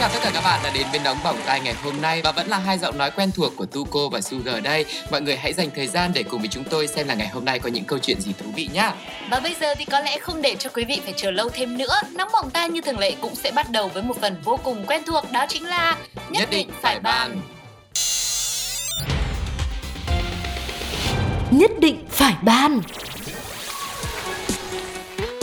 chào tất cả các bạn đã đến bên đóng bỏng tai ngày hôm nay và vẫn là hai giọng nói quen thuộc của Tuko và Sugar đây. Mọi người hãy dành thời gian để cùng với chúng tôi xem là ngày hôm nay có những câu chuyện gì thú vị nhá. Và bây giờ thì có lẽ không để cho quý vị phải chờ lâu thêm nữa Nóng bỏng tai như thường lệ cũng sẽ bắt đầu với một phần vô cùng quen thuộc Đó chính là Nhất, định phải bàn Nhất định phải ban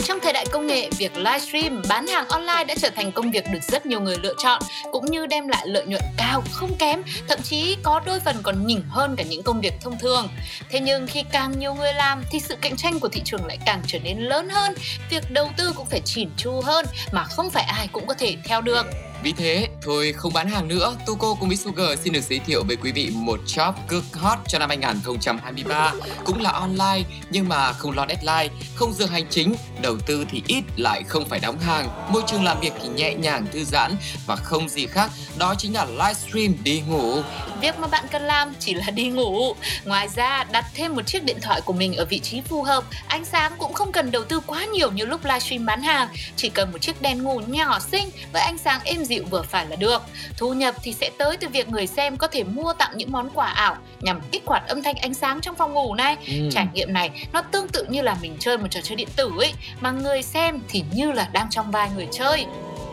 trong thời đại công nghệ, việc livestream, bán hàng online đã trở thành công việc được rất nhiều người lựa chọn cũng như đem lại lợi nhuận cao, không kém, thậm chí có đôi phần còn nhỉnh hơn cả những công việc thông thường. Thế nhưng khi càng nhiều người làm thì sự cạnh tranh của thị trường lại càng trở nên lớn hơn, việc đầu tư cũng phải chỉn chu hơn mà không phải ai cũng có thể theo được. Vì thế, thôi không bán hàng nữa, Tuko cùng với Sugar xin được giới thiệu với quý vị một job cực hot cho năm 2023. Cũng là online nhưng mà không lo deadline, không dường hành chính, đầu tư thì ít lại không phải đóng hàng, môi trường làm việc thì nhẹ nhàng thư giãn và không gì khác, đó chính là livestream đi ngủ. Việc mà bạn cần làm chỉ là đi ngủ. Ngoài ra, đặt thêm một chiếc điện thoại của mình ở vị trí phù hợp. Ánh sáng cũng không cần đầu tư quá nhiều như lúc livestream bán hàng. Chỉ cần một chiếc đèn ngủ nhỏ xinh với ánh sáng êm dịu vừa phải là được. Thu nhập thì sẽ tới từ việc người xem có thể mua tặng những món quà ảo nhằm kích hoạt âm thanh ánh sáng trong phòng ngủ này. Ừ. Trải nghiệm này nó tương tự như là mình chơi một trò chơi điện tử ấy, mà người xem thì như là đang trong vai người chơi.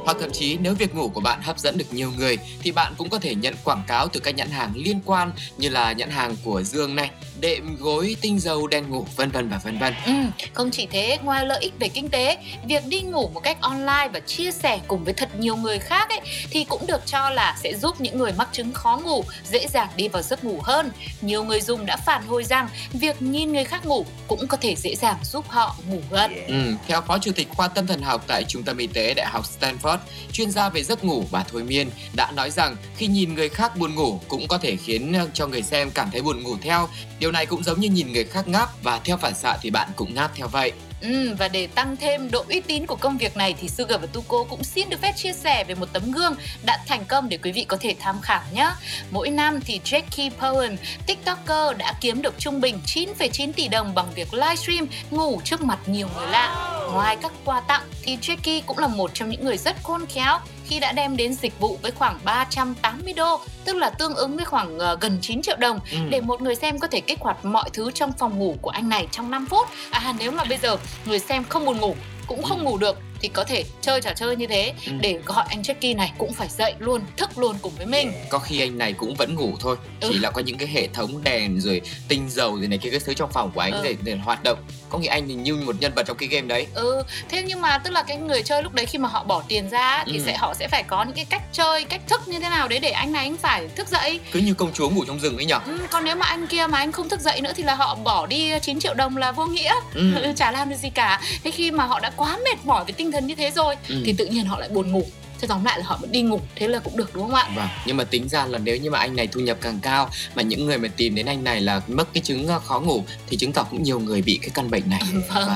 Hoặc thậm chí nếu việc ngủ của bạn hấp dẫn được nhiều người thì bạn cũng có thể nhận quảng cáo từ các nhãn hàng liên quan như là nhãn hàng của Dương này, đệm gối, tinh dầu, đèn ngủ vân vân và vân vân. Ừ, không chỉ thế, ngoài lợi ích về kinh tế, việc đi ngủ một cách online và chia sẻ cùng với thật nhiều người khác ấy thì cũng được cho là sẽ giúp những người mắc chứng khó ngủ dễ dàng đi vào giấc ngủ hơn. Nhiều người dùng đã phản hồi rằng việc nhìn người khác ngủ cũng có thể dễ dàng giúp họ ngủ gật. Ừ, theo Phó Chủ tịch khoa tâm thần học tại Trung tâm Y tế Đại học Stanford, chuyên gia về giấc ngủ và thôi miên đã nói rằng khi nhìn người khác buồn ngủ cũng có thể khiến cho người xem cảm thấy buồn ngủ theo. Điều điều này cũng giống như nhìn người khác ngáp và theo phản xạ thì bạn cũng ngáp theo vậy. Ừ, và để tăng thêm độ uy tín của công việc này thì Sugar và Tuko cũng xin được phép chia sẻ về một tấm gương đã thành công để quý vị có thể tham khảo nhé. Mỗi năm thì Jackie Bowen, TikToker đã kiếm được trung bình 9,9 tỷ đồng bằng việc livestream ngủ trước mặt nhiều người lạ. Ngoài các quà tặng thì Jackie cũng là một trong những người rất khôn khéo khi đã đem đến dịch vụ với khoảng 380 đô, tức là tương ứng với khoảng ờ, gần 9 triệu đồng Ừ. để một người xem có thể kích hoạt mọi thứ trong phòng ngủ của anh này trong 5 phút. À nếu mà bây giờ người xem không buồn ngủ cũng không ngủ được thì có thể chơi trò chơi như thế Ừ. để gọi anh Jackie này cũng phải dậy luôn, thức luôn cùng với mình. Có khi anh này cũng vẫn ngủ thôi, chỉ Ừ. là có những cái hệ thống đèn rồi tinh dầu rồi này kia cái thứ trong phòng của anh Ừ. để, để hoạt động. Có nghĩa anh thì như một nhân vật trong cái game đấy. Ừ, thế nhưng mà tức là cái người chơi lúc đấy khi mà họ bỏ tiền ra thì Ừ. sẽ họ sẽ phải có những cái cách chơi, cách thức như thế nào đấy để anh này anh phải thức dậy. Cứ như công chúa ngủ trong rừng ấy nhở. Ừ, còn nếu mà anh kia mà anh không thức dậy nữa thì là họ bỏ đi 9 triệu đồng là vô nghĩa. Ừ. chả làm được gì cả thế khi mà họ đã quá mệt mỏi với tinh thần như thế rồi Ừ. thì tự nhiên họ lại buồn ngủ thế tóm lại là họ vẫn đi ngủ thế là cũng được đúng không ạ Vâng, nhưng mà tính ra là nếu như mà anh này thu nhập càng cao mà những người mà tìm đến anh này là mất cái chứng ờ, khó ngủ thì chứng tỏ cũng nhiều người bị cái căn bệnh này. vâng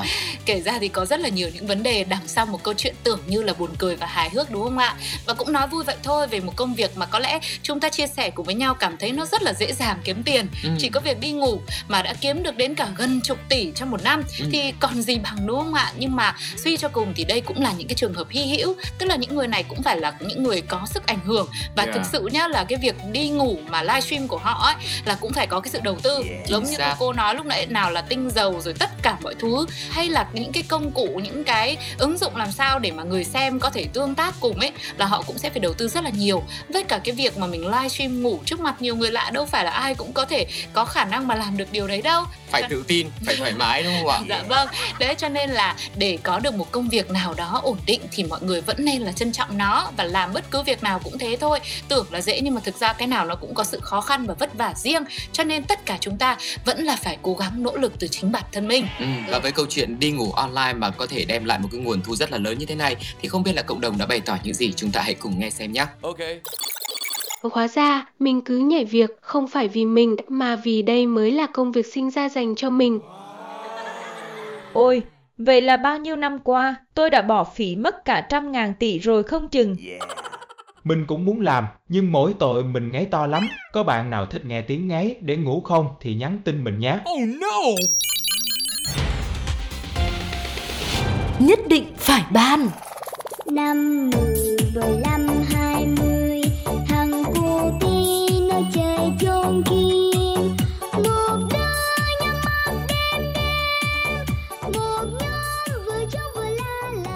kể ra thì có rất là nhiều những vấn đề đằng sau một câu chuyện tưởng như là buồn cười và hài hước đúng không ạ và cũng nói vui vậy thôi về một công việc mà có lẽ chúng ta chia sẻ cùng với nhau cảm thấy nó rất là dễ dàng kiếm tiền Ừ. chỉ có việc đi ngủ mà đã kiếm được đến cả gần chục tỷ trong một năm Ừ. thì còn gì bằng đúng không ạ nhưng mà suy cho cùng thì đây cũng là những cái trường hợp hy hữu tức là những người này cũng phải là những người có sức ảnh hưởng và Yeah. thực sự nhá là cái việc đi ngủ mà livestream của họ ấy là cũng phải có cái sự đầu tư giống như Chính xác. cô nói lúc nãy nào là tinh dầu rồi tất cả mọi thứ hay là những cái công cụ những cái ứng dụng làm sao để mà người xem có thể tương tác cùng ấy là họ cũng sẽ phải đầu tư rất là nhiều với cả cái việc mà mình livestream ngủ trước mặt nhiều người lạ đâu phải là ai cũng có thể có khả năng mà làm được điều đấy đâu Phải tự tin, phải thoải mái đúng không ạ? dạ vâng đấy cho nên là để có được một công việc nào đó ổn định thì mọi người vẫn nên là trân trọng nó và làm bất cứ việc nào cũng thế thôi. Tưởng là dễ nhưng mà thực ra cái nào nó cũng có sự khó khăn và vất vả riêng. Cho nên tất cả chúng ta vẫn là phải cố gắng nỗ lực từ chính bản thân mình. Ừ, và với câu chuyện đi ngủ online mà có thể đem lại một cái nguồn thu rất là lớn như thế này thì không biết là cộng đồng đã bày tỏ những gì? Chúng ta hãy cùng nghe xem nhé. Ok. Hóa ra, mình cứ nhảy việc không phải vì mình mà vì đây mới là công việc sinh ra dành cho mình. Ôi, Vậy là bao nhiêu năm qua, tôi đã bỏ phí mất cả trăm ngàn tỷ rồi không chừng. Mình cũng muốn làm, nhưng mỗi tội mình ngáy to lắm. Có bạn nào thích nghe tiếng ngáy để ngủ không thì nhắn tin mình nhé. Oh no! Nhất định phải ban. năm mười mười lăm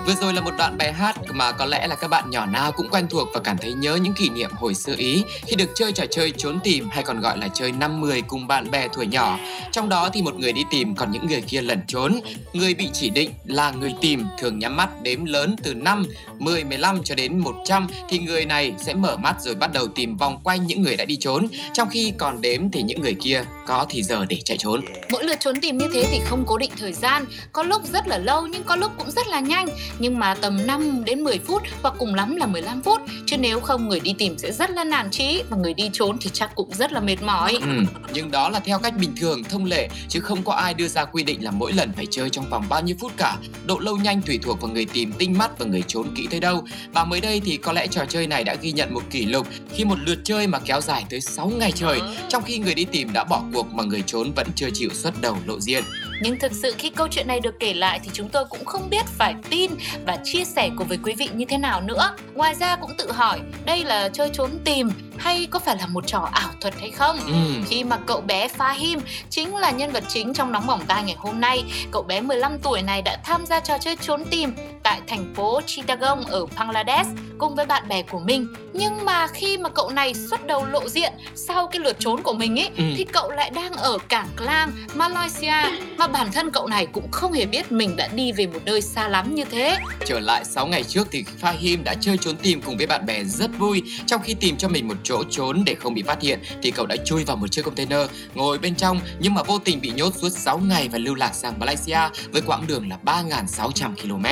Vừa rồi là một đoạn bài hát mà có lẽ là các bạn nhỏ nào cũng quen thuộc và cảm thấy nhớ những kỷ niệm hồi xưa Ý khi được chơi trò chơi trốn tìm hay còn gọi là chơi năm mười cùng bạn bè tuổi nhỏ. Trong đó thì một người đi tìm còn những người kia lẩn trốn. Người bị chỉ định là người tìm thường nhắm mắt đếm lớn từ 5, 10, 15 cho đến 100 thì người này sẽ mở mắt rồi bắt đầu tìm vòng quanh những người đã đi trốn. Trong khi còn đếm thì những người kia có thì giờ để chạy trốn. Mỗi lượt trốn tìm như thế thì không cố định thời gian, có lúc rất là lâu nhưng có lúc cũng rất là nhanh, nhưng mà tầm 5 đến 10 phút hoặc cùng lắm là 15 phút, chứ nếu không người đi tìm sẽ rất là nản trí và người đi trốn thì chắc cũng rất là mệt mỏi. Ừ, nhưng đó là theo cách bình thường, thông lệ chứ không có ai đưa ra quy định là mỗi lần phải chơi trong vòng bao nhiêu phút cả. Độ lâu nhanh tùy thuộc vào người tìm tinh mắt và người trốn kỹ tới đâu. Và mới đây thì có lẽ trò chơi này đã ghi nhận một kỷ lục khi một lượt chơi mà kéo dài tới 6 ngày trời, trong khi người đi tìm đã bỏ cuộc mà người trốn vẫn chưa chịu xuất đầu lộ diện. Nhưng thực sự khi câu chuyện này được kể lại thì chúng tôi cũng không biết phải tin và chia sẻ cùng với quý vị như thế nào nữa. Ngoài ra cũng tự hỏi, đây là chơi trốn tìm hay có phải là một trò ảo thuật hay không? Ừ. Khi mà cậu bé Fahim chính là nhân vật chính trong nóng bỏng tai ngày hôm nay, cậu bé 15 tuổi này đã tham gia trò chơi trốn tìm tại thành phố Chittagong ở Bangladesh cùng với bạn bè của mình. Nhưng mà khi mà cậu này xuất đầu lộ diện sau cái lượt trốn của mình ấy Ừ. thì cậu lại đang ở cảng Klang, Malaysia mà bản thân cậu này cũng không hề biết mình đã đi về một nơi xa lắm như thế. Trở lại 6 ngày trước thì Fahim đã chơi trốn tìm cùng với bạn bè rất vui. Trong khi tìm cho mình một chỗ trốn để không bị phát hiện thì cậu đã chui vào một chiếc container, ngồi bên trong nhưng mà vô tình bị nhốt suốt 6 ngày và lưu lạc sang Malaysia với quãng đường là 3.600 km.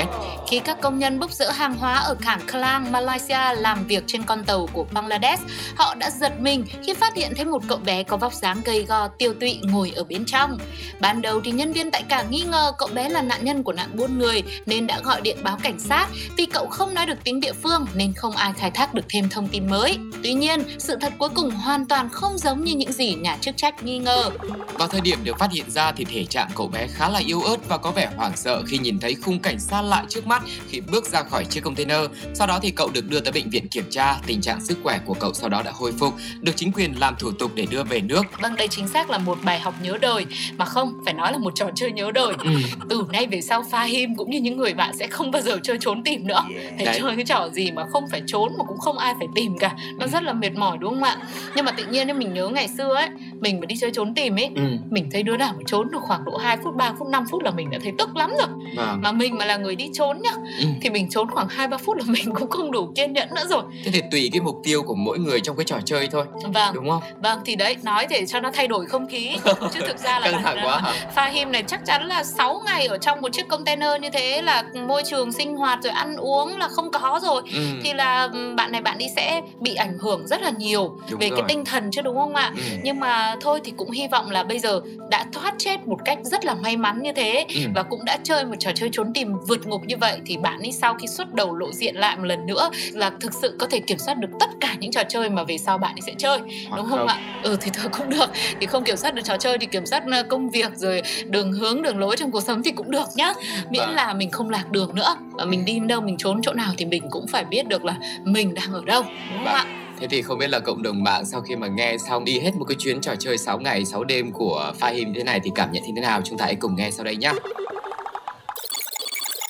Khi các công nhân bốc rỡ hàng hóa ở cảng Klang, Malaysia làm việc trên con tàu của Bangladesh, họ đã giật mình khi phát hiện thấy một cậu bé có vóc dáng gầy gò tiêu tụy ngồi ở bên trong. Ban đầu thì nhân viên tại cảng nghi ngờ cậu bé là nạn nhân của nạn buôn người nên đã gọi điện báo cảnh sát vì cậu không nói được tiếng địa phương nên không ai khai thác được thêm thông tin mới. Tuy nhiên, sự thật cuối cùng hoàn toàn không giống như những gì nhà chức trách nghi ngờ. Vào thời điểm được phát hiện ra thì thể trạng cậu bé khá là yếu ớt và có vẻ hoảng sợ khi nhìn thấy khung cảnh xa lạ trước mắt khi bước ra khỏi chiếc container. Sau đó thì cậu được đưa tới bệnh viện kiểm tra, tình trạng sức khỏe của cậu sau đó đã hồi phục, được chính quyền làm thủ tục để đưa về nước. Vâng, đây chính xác là một bài học nhớ đời mà không phải nói là một trò chơi nhớ đời. Ừ. Từ nay về sau Fahim cũng như những người bạn sẽ không bao giờ chơi trốn tìm nữa. Phải Đấy. chơi cái trò gì mà không phải trốn mà cũng không ai phải tìm cả. Nó rất là mệt mỏi đúng không ạ? Nhưng mà tự nhiên mình nhớ ngày xưa ấy, mình mà đi chơi trốn tìm ấy, Ừ. mình thấy đứa nào mà trốn được khoảng độ 2 phút, 3 phút, 5 phút là mình đã thấy tức lắm rồi. Vâng. Mà mình mà là người đi trốn nhá, Ừ. thì mình trốn khoảng 2 3 phút là mình cũng không đủ kiên nhẫn nữa rồi. Thế thì tùy cái mục tiêu của mỗi người trong cái trò chơi thôi, Vâng, đúng không? vâng thì đấy, nói để cho nó thay đổi không khí. Chứ thực ra là Căng thẳng quá là hả? Fahim này chắc chắn là 6 ngày ở trong một chiếc container như thế là môi trường sinh hoạt rồi ăn uống là không có rồi Ừ. thì là bạn này bạn đi sẽ bị ảnh hưởng rất là nhiều Đúng về rồi. cái tinh thần chứ đúng không ạ? Ừ. Nhưng mà thôi thì cũng hy vọng là bây giờ đã thoát chết một cách rất là may mắn như thế Ừ. và cũng đã chơi một trò chơi trốn tìm vượt ngục như vậy thì bạn ấy sau khi xuất đầu lộ diện lại một lần nữa là thực sự có thể kiểm soát được tất cả những trò chơi mà về sau bạn ấy sẽ chơi Hoặc đúng không, ạ? Ừ thì thôi cũng được thì không kiểm soát được trò chơi thì kiểm soát ờ, công việc rồi đường hướng đường lối trong cuộc sống thì cũng được nhá miễn Vâng. là mình không lạc đường nữa và mình đi đâu mình trốn chỗ nào thì mình cũng phải biết được là mình đang ở đâu đúng không Vâng. ạ? Thế thì không biết là cộng đồng mạng sau khi mà nghe xong đi hết một cái chuyến trò chơi 6 ngày 6 đêm của Fahim như thế này thì cảm nhận như thế nào? Chúng ta hãy cùng nghe sau đây nhé.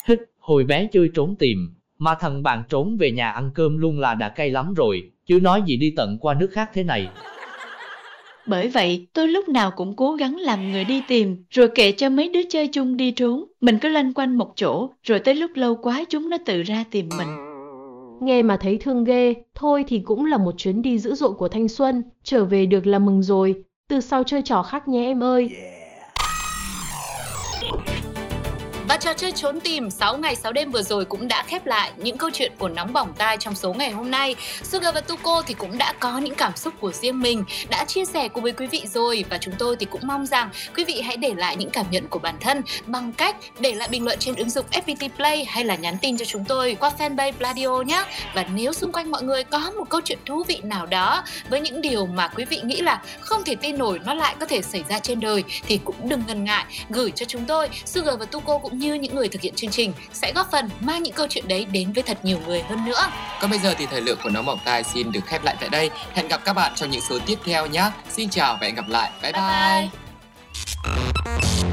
Hít, hồi bé chơi trốn tìm, mà thằng bạn trốn về nhà ăn cơm luôn là đã cay lắm rồi, chứ nói gì đi tận qua nước khác thế này. Bởi vậy, tôi lúc nào cũng cố gắng làm người đi tìm, rồi kệ cho mấy đứa chơi chung đi trốn. Mình cứ lanh quanh một chỗ, rồi tới lúc lâu quá chúng nó tự ra tìm mình. Nghe mà thấy thương ghê, thôi thì cũng là một chuyến đi dữ dội của thanh xuân, trở về được là mừng rồi, từ sau chơi trò khác nhé em ơi. Và trò chơi trốn tìm 6 ngày 6 đêm vừa rồi cũng đã khép lại những câu chuyện của nóng bỏng tai trong số ngày hôm nay. Sugar và Tuko thì cũng đã có những cảm xúc của riêng mình, đã chia sẻ cùng với quý vị rồi và chúng tôi thì cũng mong rằng quý vị hãy để lại những cảm nhận của bản thân bằng cách để lại bình luận trên ứng dụng FPT Play hay là nhắn tin cho chúng tôi qua fanpage Pladio nhé. Và nếu xung quanh mọi người có một câu chuyện thú vị nào đó với những điều mà quý vị nghĩ là không thể tin nổi nó lại có thể xảy ra trên đời thì cũng đừng ngần ngại gửi cho chúng tôi. Sugar và Tuko cũng như những người thực hiện chương trình sẽ góp phần mang những câu chuyện đấy đến với thật nhiều người hơn nữa. Còn bây giờ thì thời lượng của nóng bỏng tai xin được khép lại tại đây. Hẹn gặp các bạn trong những số tiếp theo nhé. Xin chào và hẹn gặp lại. bye. Bye bye. bye.